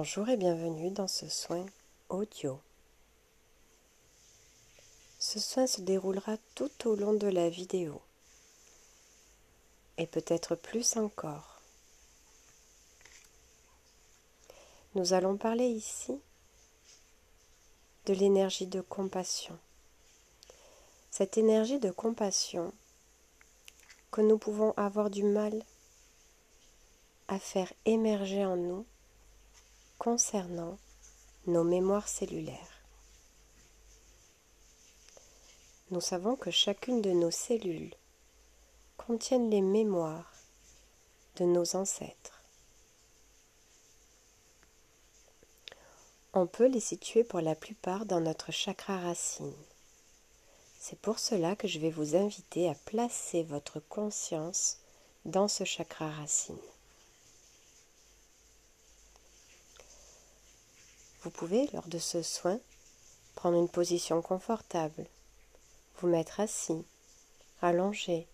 Bonjour et bienvenue dans ce soin audio. Ce soin se déroulera tout au long de la vidéo et peut-être plus encore. Nous allons parler ici de l'énergie de compassion. Cette énergie de compassion que nous pouvons avoir du mal à faire émerger en nous concernant nos mémoires cellulaires. Nous savons que chacune de nos cellules contiennent les mémoires de nos ancêtres. On peut les situer pour la plupart dans notre chakra racine. C'est pour cela que je vais vous inviter à placer votre conscience dans ce chakra racine. Vous pouvez, lors de ce soin, prendre une position confortable, vous mettre assis, allongé,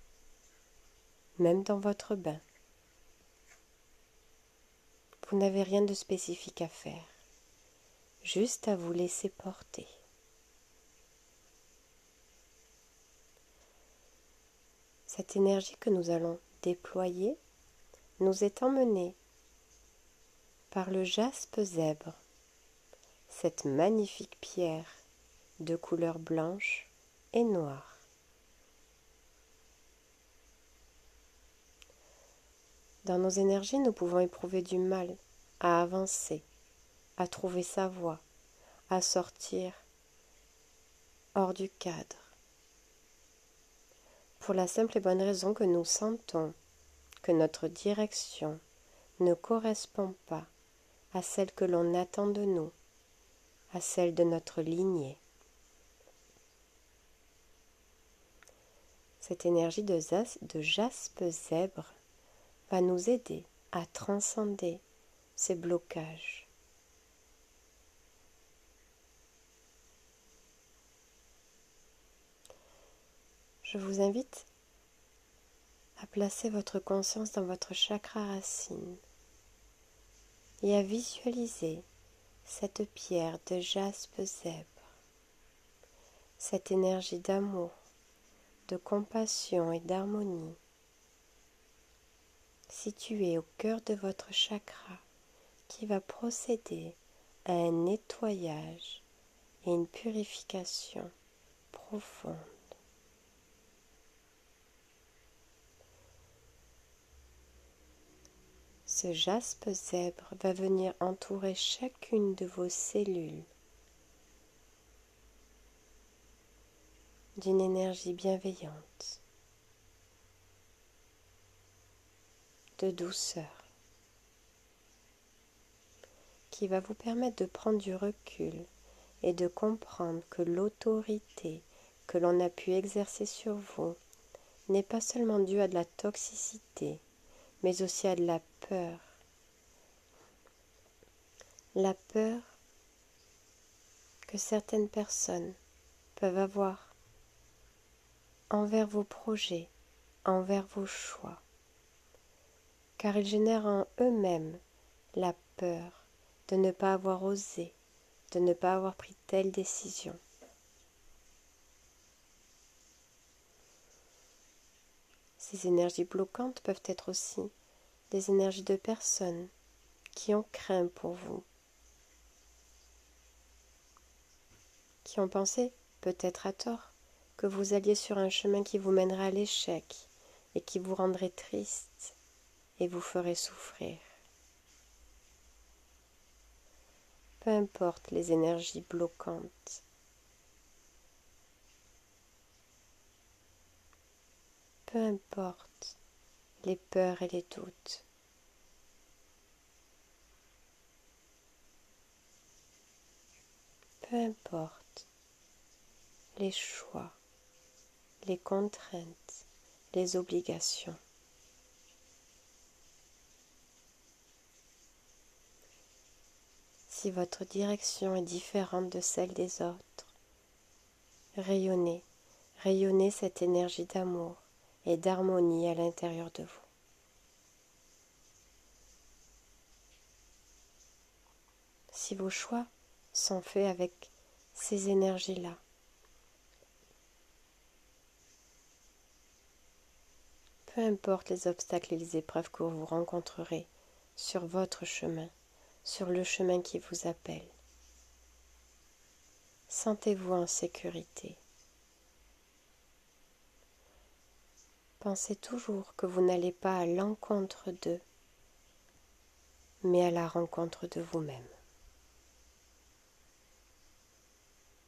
même dans votre bain. Vous n'avez rien de spécifique à faire, juste à vous laisser porter. Cette énergie que nous allons déployer nous est emmenée par le jaspe zèbre cette magnifique pierre de couleur blanche et noire. Dans nos énergies, nous pouvons éprouver du mal à avancer, à trouver sa voie, à sortir hors du cadre. Pour la simple et bonne raison que nous sentons que notre direction ne correspond pas à celle que l'on attend de nous à celle de notre lignée. Cette énergie de, de jaspe zèbre va nous aider à transcender ces blocages. Je vous invite à placer votre conscience dans votre chakra racine et à visualiser cette pierre de jaspe zèbre, cette énergie d'amour, de compassion et d'harmonie située au cœur de votre chakra qui va procéder à un nettoyage et une purification profonde. Jaspe zèbre va venir entourer chacune de vos cellules. D'une énergie bienveillante, de douceur, qui va vous permettre de prendre du recul et de comprendre que l'autorité que l'on a pu exercer sur vous n'est pas seulement due à de la toxicité, mais aussi à de la peur. La peur que certaines personnes peuvent avoir envers vos projets, envers vos choix, car ils génèrent en eux-mêmes la peur de ne pas avoir osé, de ne pas avoir pris telle décision. Ces énergies bloquantes peuvent être aussi des énergies de personnes qui ont craint pour vous, qui ont pensé, peut-être à tort, que vous alliez sur un chemin qui vous mènerait à l'échec et qui vous rendrait triste et vous ferait souffrir. Peu importe les énergies bloquantes, peu importe les peurs et les doutes. Peu importe les choix, les contraintes, les obligations. Si votre direction est différente de celle des autres, rayonnez, rayonnez cette énergie d'amour, et d'harmonie à l'intérieur de vous. si vos choix sont faits avec ces énergies-là. Peu importe les obstacles et les épreuves que vous rencontrerez sur votre chemin, sur le chemin qui vous appelle. Sentez-vous en sécurité. Pensez toujours que vous n'allez pas à l'encontre d'eux, mais à la rencontre de vous-même.